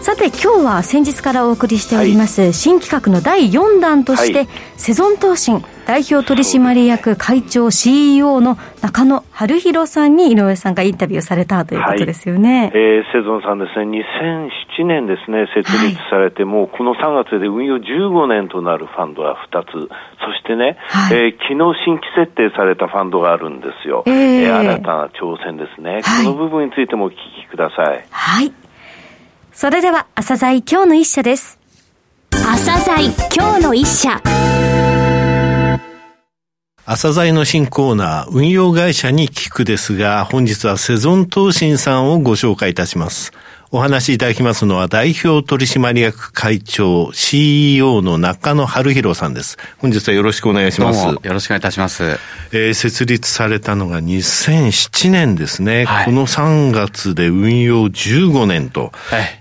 さて今日は先日からお送りしております、はい、新企画の第4弾として、はい、セゾン投信代表取締役会長 CEO の中野春弘さんに井上さんがインタビューされたということですよね、はい、えー、セゾンさんですね。2007年ですね設立されて、もうこの3月で運用15年となるファンドが2つ。そしてね、はい、えー、昨日新規設定されたファンドがあるんですよ、えー、えー、新たな挑戦ですね、この部分についてもお聞きください。はいそれでは、朝鮮今日の一社です。朝鮮今日の一社。朝鮮の新コーナー、運用会社に聞くですが、本日はセゾン東進さんをご紹介いたします。お話しいただきますのは代表取締役会長 CEO の中野春弘さんです。本日はよろしくお願いします。よろしくお願いいたします。えー、設立されたのが2007年ですね。はい、この3月で運用15年と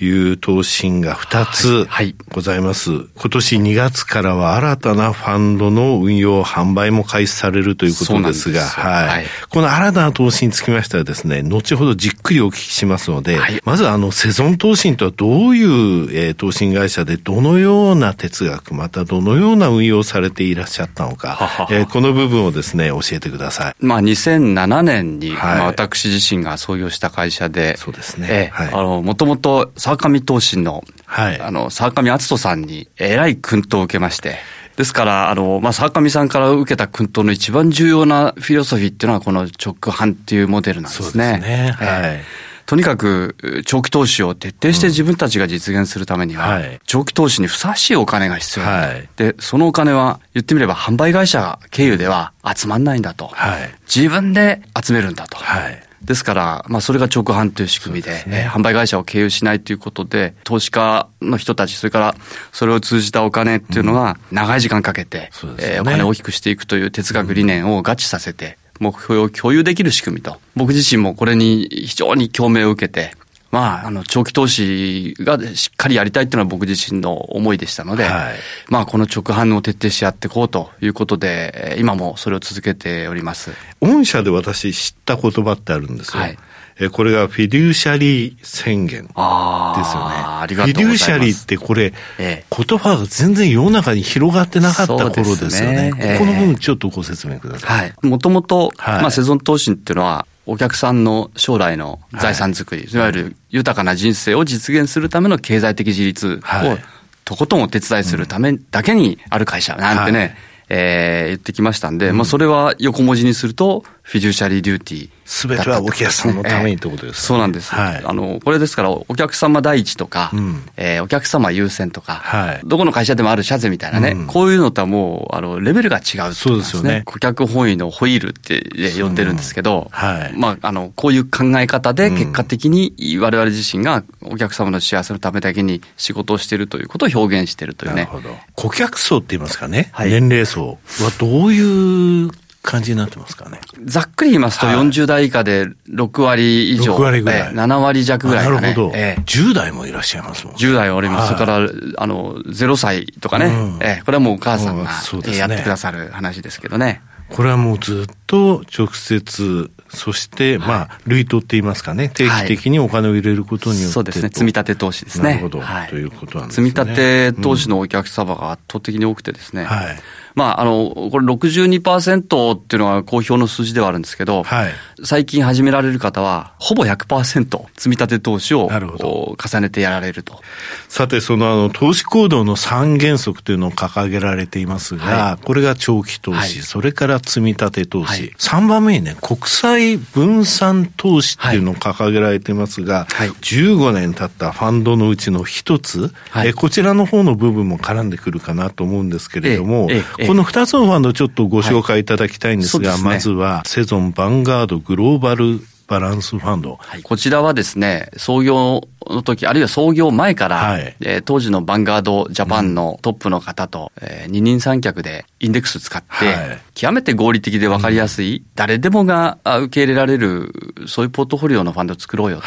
いう答申が2つございます。はいはい、今年2月からは新たなファンドの運用販売も開始されるということですが、すはい、この新たな投資につきましてはですね、後ほどじっくりお聞きしますので、まずあのセゾン投信とはどういう、えー、投信会社でどのような哲学、またどのような運用されていらっしゃったのか、ははえー、この部分をですね、教えてください。まあ、2007年に、はい、まあ、私自身が創業した会社で、そうですね。えー、はい、あの、もともと沢上投信の、はい、あの、沢上篤人さんに、えらい訓導を受けまして、ですから、あの、まあ、沢上さんから受けた訓導の一番重要なフィロソフィーっていうのは、この直販っていうモデルなんですね。そうですね。はい。えーとにかく長期投資を徹底して自分たちが実現するためには、長期投資にふさわしいお金が必要だ、はい、で、そのお金は言ってみれば販売会社経由では集まんないんだと。はい、自分で集めるんだと。はい。ですから、まあ、それが直販という仕組みで、でね、販売会社を経由しないということで、投資家の人たち、それからそれを通じたお金っていうのが、長い時間かけて、うんね、えー、お金を大きくしていくという哲学理念を合致させて、目標を共有できる仕組みと、僕自身もこれに非常に共鳴を受けて、まあ、あの、長期投資がしっかりやりたいっていうのは僕自身の思いでしたので、はい、まあ、この直販を徹底してやっていこうということで、今もそれを続けております。御社で私知った言葉ってあるんですよ。はいえこれがフィデューシャリー宣言ですよね。あありがとうフィデューシャリーってこれ、ええ、言葉が全然世の中に広がってなかった頃ですよね。ねここの部分ちょっとご説明ください。はい。もともと、まあ、セゾン投資っていうのは、お客さんの将来の財産づくり、はい、いわゆる豊かな人生を実現するための経済的自立を、とことんお手伝いするためだけにある会社なんてね、はいえー、言ってきましたんで、うん、まあそれは横文字にすると、フィジューシャリーデューティー。すべてはお客さんのためにってことです、ね、そうなんです。はい、あの、これですから、お客様第一とか、うん、えー、お客様優先とか、はい、どこの会社でもある社税みたいなね、うん、こういうのとはもう、あの、レベルが違う、ね、そうですよね。顧客本位のホイールって呼んでるんですけど、はい、まあ、あの、こういう考え方で結果的に我々自身がお客様の幸せのためだけに仕事をしているということを表現しているというね。なるほど。顧客層って言いますかね、はい、年齢層はどういう感じになってますかね。ざっくり言いますと、40代以下で6割以上。6割ぐらい。7割弱ぐらい、ね、なるほど、ええ。10代もいらっしゃいますもん、ね。10代おります。それから、あの、0歳とかね。うん、ええ、これはもうお母さんが、ね、やってくださる話ですけどね。これはもうずっと直接、そして、まあ、類とって言いますかね、定期的にお金を入れることによって、そうですね、積み立て投資ですね。なるほど、ということなんですね。積み立て投資のお客様が圧倒的に多くてですね、はいまあ、あの、これ62%っていうのは公表の数字ではあるんですけど、はい、最近始められる方は、ほぼ100%積み立て投資を重ねてやられると。さて、そのあの、投資行動の3原則というのを掲げられていますが、はい、これが長期投資、はい、それから積み立て投資、はい、3番目にね、国際分散投資っていうのを掲げられていますが、はい、15年経ったファンドのうちの一つ、えこちらの方の部分も絡んでくるかなと思うんですけれども、ええこの2つのファンドちょっとご紹介いただきたいんですが、はい。すね、まずはセゾン、ヴァンガード、グローバルバランスファンド。はい、こちらはですね、創業の時、あるいは創業前から、はい、えー、当時のバンガードジャパンのトップの方と、うん、えー、二人三脚でインデックス使って、はい、極めて合理的で分かりやすい、うん、誰でもが受け入れられる、そういうポートフォリオのファンドを作ろうよと。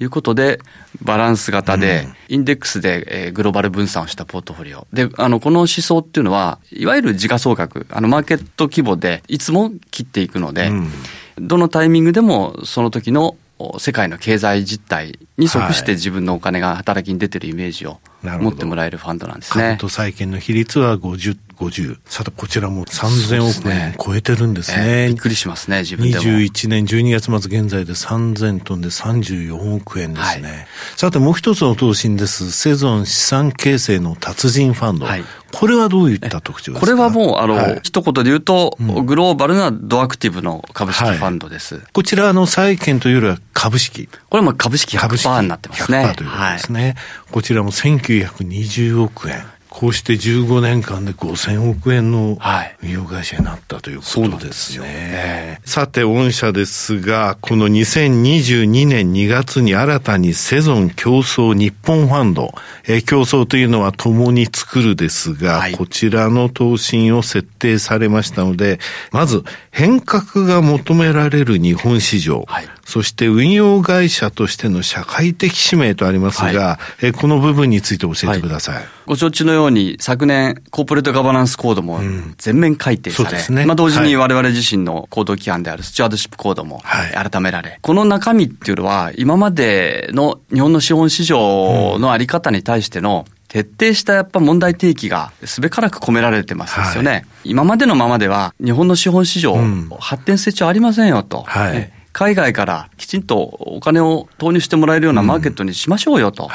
い。うことで、バランス型で、インデックスで、えー、グローバル分散をしたポートフォリオ。で、あの、この思想っていうのは、いわゆる時価総額、あの、マーケット規模でいつも切っていくので、うん、どのタイミングでもその時の世界の経済実態に即して自分のお金が働きに出てるイメージを持ってもらえるファンドなんですね。株と債券の比率は50 50。さて、こちらも3000億円超えてるんですね。すねえー、びっくりしますね、自分でも。21年12月末現在で3000トンで34億円ですね。はい、さて、もう一つの投信です。セゾン資産形成の達人ファンド。はい、これはどういった特徴ですか？これはもう、あの、はい、一言で言うと、うん、グローバルなドアクティブの株式ファンドです。こちら、の、債券というよりは株式。これも株式100%になってますね。100%ということですね。こちらも1920億円。こうして15年間で5000億円の運用会社になったということですね。すさて、御社ですが、この2022年2月に新たにセゾン競争日本ファンド、えー、競争というのは共に作るですが、はい、こちらの投信を設定されましたので、まず変革が求められる日本市場、はいそして運用会社としての社会的使命とありますが、はい、えこの部分について教えてください。はい、ご承知のように、昨年、コーポレートガバナンスコードも全面改定され、うんね、まあ同時に我々自身の行動規範であるスチュワードシップコードも改められ、はい、この中身っていうのは、今までの日本の資本市場のあり方に対しての、徹底したやっぱ問題提起がすべからく込められてますですよね、はい、今までのままでは日本の資本市場、うん、発展成長ありませんよと、はい、海外からきちんとお金を投入してもらえるようなマーケットにしましょうよと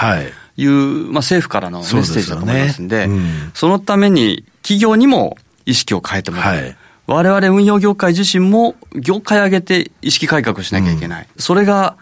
いう、まあ、政府からのメッセージだと思いますんで、そ、ねうん、そのために企業にも意識を変えてもらう。はい。我々運用業界自身も業界上げて意識改革しなきゃいけない。うん、それが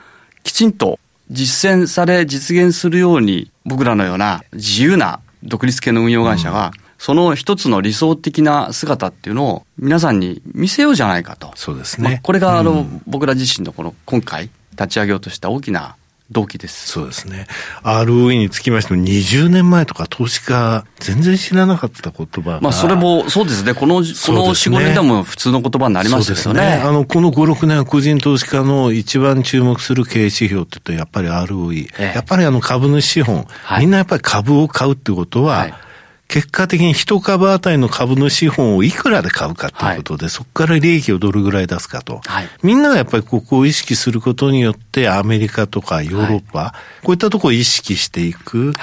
きちんと実践され実現するように僕らのような自由な独立系の運用会社がその一つの理想的な姿っていうのを皆さんに見せようじゃないかと。そうですね。まあ、これがあの、うん、僕ら自身のこの今回立ち上げようとした大きな動機です。そうですね。ROE につきましても20年前とか投資家全然知らなかった言葉が。まあそれもそうですね。この、この4、5年でも普通の言葉になりましたけどね。ねあの、この5、6年は個人投資家の一番注目する経営指標って言うとやっぱり ROE。ええ、やっぱりあの株主資本、はい、みんなやっぱり株を買うってことは、はい結果的に一株あたりの株の資本をいくらで買うかということで、はい、そこから利益をどれぐらい出すかと、はい、みんながやっぱりここを意識することによって、アメリカとかヨーロッパ、はい、こういったところを意識していく、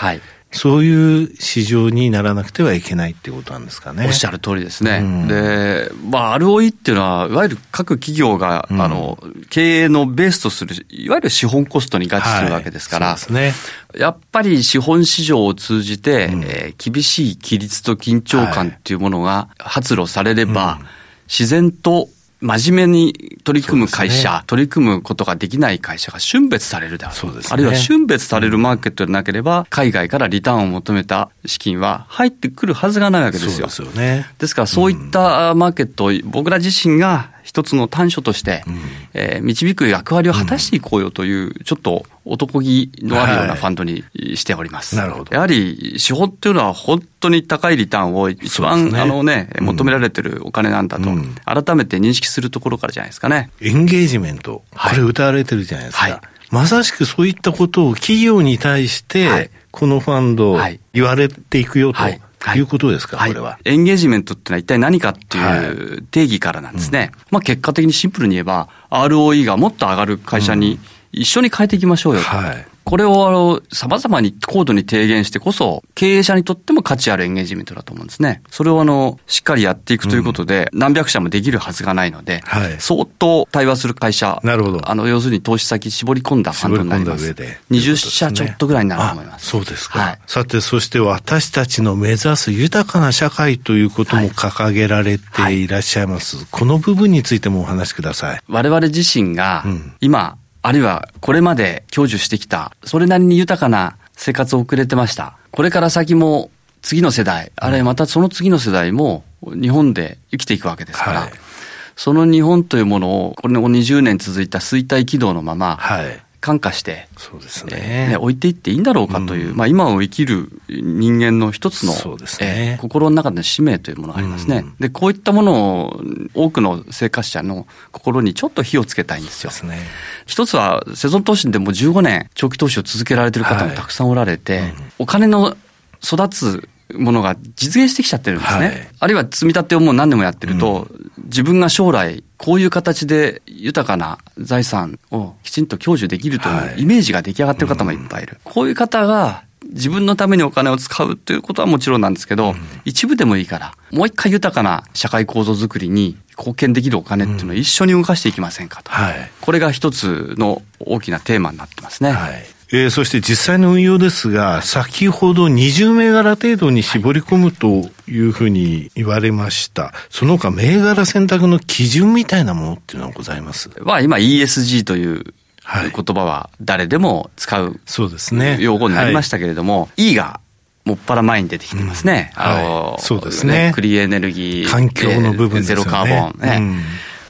そういう市場にならなくてはいけないっていうことなんですかね。おっしゃる通りですね。うん、で、まあ、ROE っていうのは、いわゆる各企業が、うん、あの、経営のベースとする、いわゆる資本コストに合致するわけですから、はい、ね。やっぱり資本市場を通じて、うん、えー、厳しい規律と緊張感っていうものが発露されれば、はい、自然と真面目に取り組む会社、ね、取り組むことができない会社が瞬別されるであろう。ね、あるいは瞬別されるマーケットでなければ、海外からリターンを求めた資金は入ってくるはずがないわけですよ。そうですよね。ですからそういったマーケットを僕ら自身が一つの短所として、うん、えー、導く役割を果たしていこうよという、ちょっと男気のあるようなファンドにしております。はい、なるほど。やはり資本っていうのは本当に高いリターンを一番、ね、あのね、求められてるお金なんだと、うん、改めて認識するところからじゃないですかね。エンゲージメント、これ歌われてるじゃないですか。はい。まさしくそういったことを企業に対して、このファンド、言われていくよと。はいいうことですか、はい、これは。エンゲージメントってのは一体何かっていう定義からなんですね。はいうん、まあ結果的にシンプルに言えば、ROE がもっと上がる会社に一緒に変えていきましょうよと。はいこれをあの、様々に高度に提言してこそ、経営者にとっても価値あるエンゲージメントだと思うんですね。それをあの、しっかりやっていくということで、うん、何百社もできるはずがないので、はい、相当対話する会社、なるほど。あの、要するに投資先絞り込んだファンドになります。で20社ちょっとぐらいになると思います。そうですか。はい、さて、そして私たちの目指す豊かな社会ということも掲げられていらっしゃいます。はい、この部分についてもお話しください。我々自身が、今、あるいはこれまで享受してきた、それなりに豊かな生活を送れてました。これから先も次の世代、あるいはまたその次の世代も日本で生きていくわけですから、はい、その日本というものを、これの20年続いた衰退軌道のまま、はい観化して、そうですね、ね、置いていっていいんだろうかという、うん、まあ、今を生きる人間の一つの、そうですね、えー、心の中での使命というものがありますね、うん、でこういったものを多くの生活者の心にちょっと火をつけたいんですよ。すね、一つはセゾン投資でも15年長期投資を続けられている方もたくさんおられて、はいうん、お金の育つものが実現してきちゃってるんですね。はい、あるいは積み立てをもう何年もやってると、うん、自分が将来こういう形で豊かな財産をきちんと享受できるというイメージが出来上がってる方もいっぱいいる。はい、こういう方が自分のためにお金を使うということはもちろんなんですけど、うん、一部でもいいから、もう一回豊かな社会構造づくりに貢献できるお金っていうのを一緒に動かしていきませんかと。はい、これが一つの大きなテーマになってますね。はいえー、そして実際の運用ですが、先ほど20銘柄程度に絞り込むというふうに言われました。その他銘柄選択の基準みたいなものっていうのはございます？まあ今 ESG という言葉は誰でも使う、そうですね。用語になりましたけれども、はい、E がもっぱら前に出てきてますね。うん、あの、はい、そうですね。クリーエネルギー。環境の部分ですね。ゼロカーボンね。うん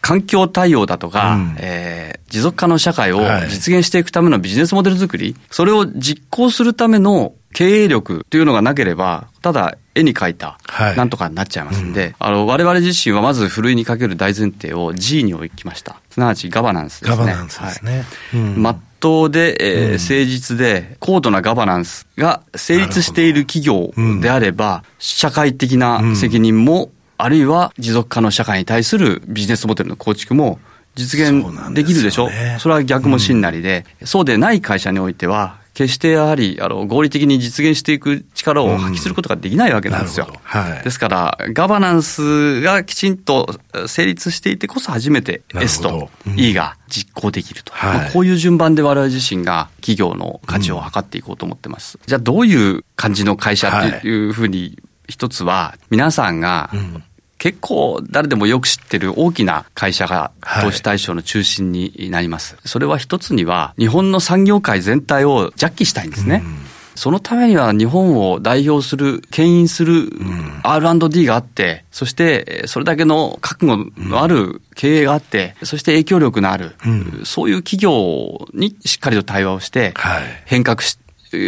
環境対応だとか、うん、えー、持続可能社会を実現していくためのビジネスモデル作り、はい、それを実行するための経営力というのがなければ、ただ絵に描いた、なんとかになっちゃいますんで、はいうん、あの、我々自身はまずふるいにかける大前提を G に置きました。すなわちガバナンスですね。ガバナンスですね。はい、うん。まっとうで、えー、誠実で、高度なガバナンスが成立している企業であれば、社会的な責任もあるいは持続可能社会に対するビジネスモデルの構築も実現できるでしょ？そ、ね,、れは逆もしんなりで、うん、そうでない会社においては、決してやはりあの合理的に実現していく力を発揮することができないわけなんですよ。うんはい、ですから、ガバナンスがきちんと成立していてこそ初めて S と E が実行できると。うんまあ、こういう順番で我々自身が企業の価値を測っていこうと思ってます。じゃあどういう感じの会社っていうふうに一つは、皆さんが、結構誰でもよく知ってる大きな会社が投資対象の中心になります。それは一つには、日本の産業界全体をジャッキしたいんですね。そのためには日本を代表する、牽引する R&D があって、そしてそれだけの覚悟のある経営があって、そして影響力のある、そういう企業にしっかりと対話をして、変革し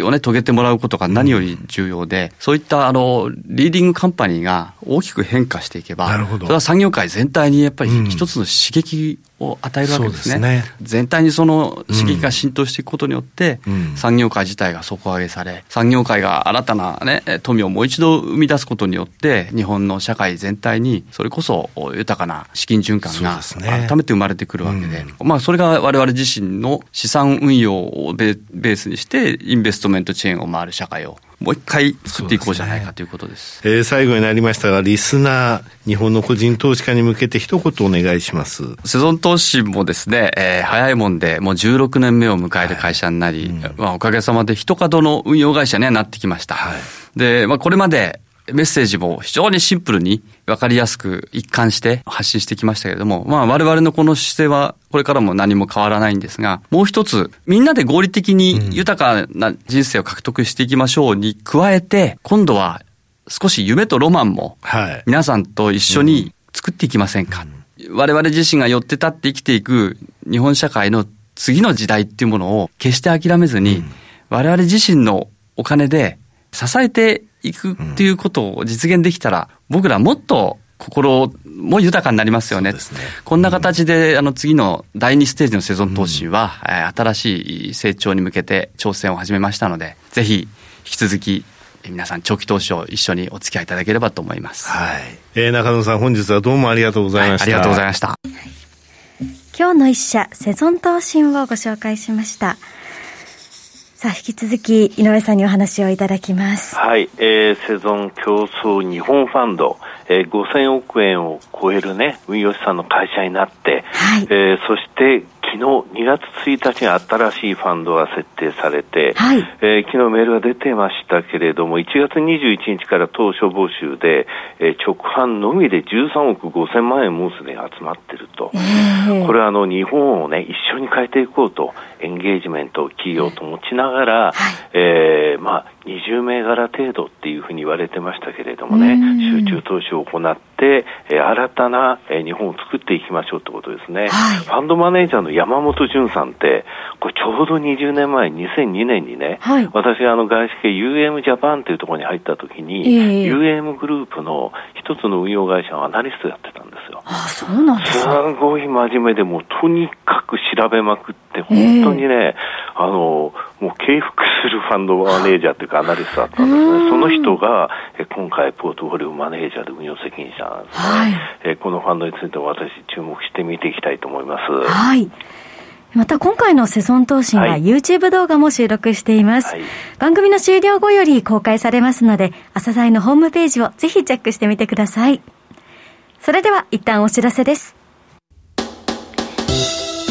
をね、遂げてもらうことが何より重要で、うん、そういったあの、リーディングカンパニーが大きく変化していけば、それは産業界全体にやっぱり一つの刺激を与えるわけですね。すね。全体にその刺激が浸透していくことによって、うん、産業界自体が底上げされ、産業界が新たなね、富をもう一度生み出すことによって、日本の社会全体に、それこそ豊かな資金循環が改めて生まれてくるわけで、うん、まあそれが我々自身の資産運用をベースにして、インベストメントチェーンを回る社会をもう一回作っていこうじゃないかということです。ね、えー、最後になりましたが、リスナー、日本の個人投資家に向けて一言お願いします。セゾン投資もですね、えー、早いもんでもう16年目を迎える会社になり、はいうん、まあ、おかげさまで一角の運用会社にはなってきました。はい、で、まあ、これまでメッセージも非常にシンプルに分かりやすく一貫して発信してきましたけれども、まあ我々のこの姿勢はこれからも何も変わらないんですが、もう一つ、みんなで合理的に豊かな人生を獲得していきましょうに加えて、今度は少し夢とロマンも皆さんと一緒に作っていきませんか？我々自身が寄って立って生きていく日本社会の次の時代っていうものを決して諦めずに、我々自身のお金で支えていくっていうことを実現できたら、僕らもっと心も豊かになりますよね。ねこんな形で、あの、次の第2ステージのセゾン投資は、うん、新しい成長に向けて挑戦を始めましたので、ぜひ、引き続き、皆さん長期投資を一緒にお付き合いいただければと思います。はい。えー、中野さん、本日はどうもありがとうございました。はい、ありがとうございました。今日の一社、セゾン投信をご紹介しました。さあ、引き続き、井上さんにお話をいただきます。はい、えー、セゾン競争日本ファンド、えー、5000億円を超えるね、運用資産の会社になって、はい、えー、そして昨日2月1日に新しいファンドが設定されて、はい、えー、昨日メールが出てましたけれども、1月21日から当初募集で、えー、直販のみで13億5000万円もうすでに集まっていると、えー、これはあの日本をね、一緒に変えていこうと、エンゲージメントを企業と持ちながら、はい、えー、まあ、20銘柄程度っていうふうに言われてましたけれどもね、集中投資を行って、て、えー、新たな、えー、日本を作っていきましょうってことですね、はい、ファンドマネージャーの山本淳さんって、これちょうど20年前、2002年にね、はい、私あの外資系 UM ジャパンっていうところに入った時に、えー、UM グループの一つの運用会社のアナリストやってたんですよ。あそうなんですすごい真面目で、もうとにかく調べまくって、本当にね、あの、もう敬服するファンドマネージャーというかアナリストだったんですね。その人が、え今回ポートフォリオマネージャーで運用責任者なんですね。はい、えこのファンドについても私注目して見ていきたいと思います。はい。また今回のセゾン投信は YouTube 動画も収録しています、はい、番組の終了後より公開されますので、朝鮮のホームページをぜひチェックしてみてください。それでは一旦お知らせです。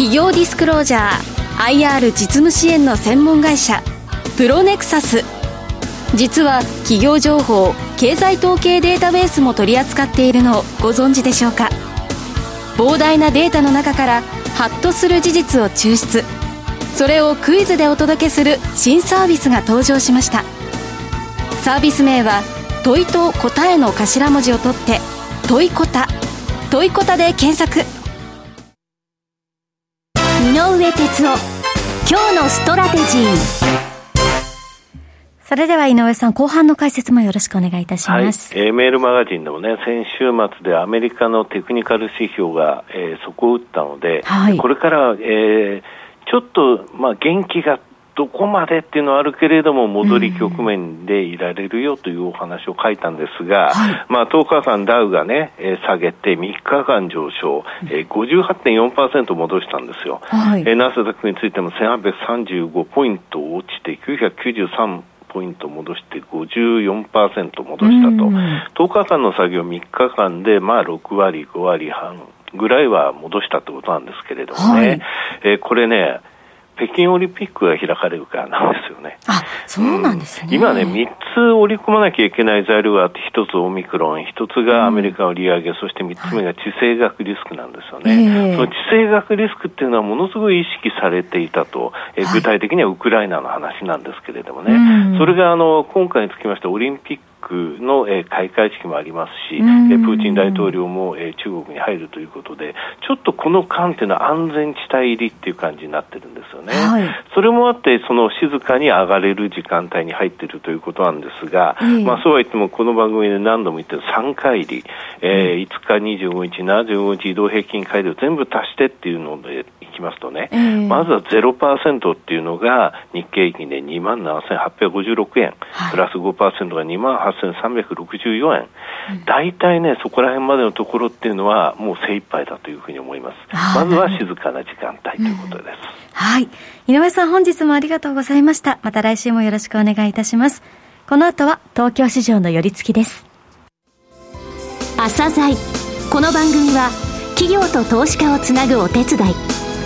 企業ディスクロージャー IR 実務支援の専門会社プロネクサス。実は企業情報経済統計データベースも取り扱っているのをご存知でしょうか？膨大なデータの中からハッとする事実を抽出。それをクイズでお届けする新サービスが登場しました。サービス名は問いと答えの頭文字を取って問いこた。問いこたで検索。井上哲夫。今日のストラテジー。それでは井上さん、後半の解説もよろしくお願いいたします。はい、えー、メールマガジンでもね、先週末でアメリカのテクニカル指標が、えー、底を打ったので、はい、これから、えー、ちょっと、まあ、元気がどこまでっていうのはあるけれども、戻り局面でいられるよというお話を書いたんですが、まあ、10日間ダウがね、えー、下げて3日間上昇、えー、58.4%戻したんですよ。はい、えー、ナスダックについても1835ポイント落ちて993ポイント戻して54%戻したと、10日間の作業3日間で、まあ、6割、5割半ぐらいは戻したってことなんですけれどもね、はい、えー、これね、北京オリンピックが開かれるからなんですよね。あ、そうなんですね。うん、今ね、3つ織り込まなきゃいけない材料があって、1つオミクロン、1つがアメリカの利上げ、うん、そして3つ目が地政学リスクなんですよね。その地政学リスクっていうのはものすごい意識されていたと、え具体的にはウクライナの話なんですけれどもね、はい、それがあの今回につきましてオリンピッククの、えー、開会式もありますし、えー、プーチン大統領も、えー、中国に入るということで、ちょっとこの間っていうのは安全地帯入りっていう感じになってるんですよね。はい、それもあって、その静かに上がれる時間帯に入っているということなんですが、まあそうは言ってもこの番組で何度も言ってる3回入り、えー、5日25日、75日移動平均回路全部足してっていうので、きますとね、えー、まずは0%っていうのが日経平均で2万7856円、はい、プラス5%が2万8364円、大体ね、そこら辺までのところっていうのは、もう精一杯だというふうに思います。まずは静かな時間帯ということです。うん、はい。井上さん、本日もありがとうございました。また来週もよろしくお願いいたします。この後は東京市場の寄り付きです。朝鮮この番組は企業と投資家をつなぐお手伝い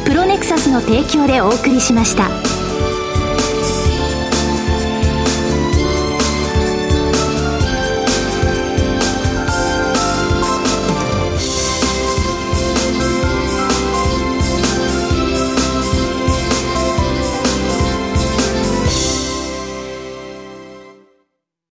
プロネクサスの提供でお送りしました。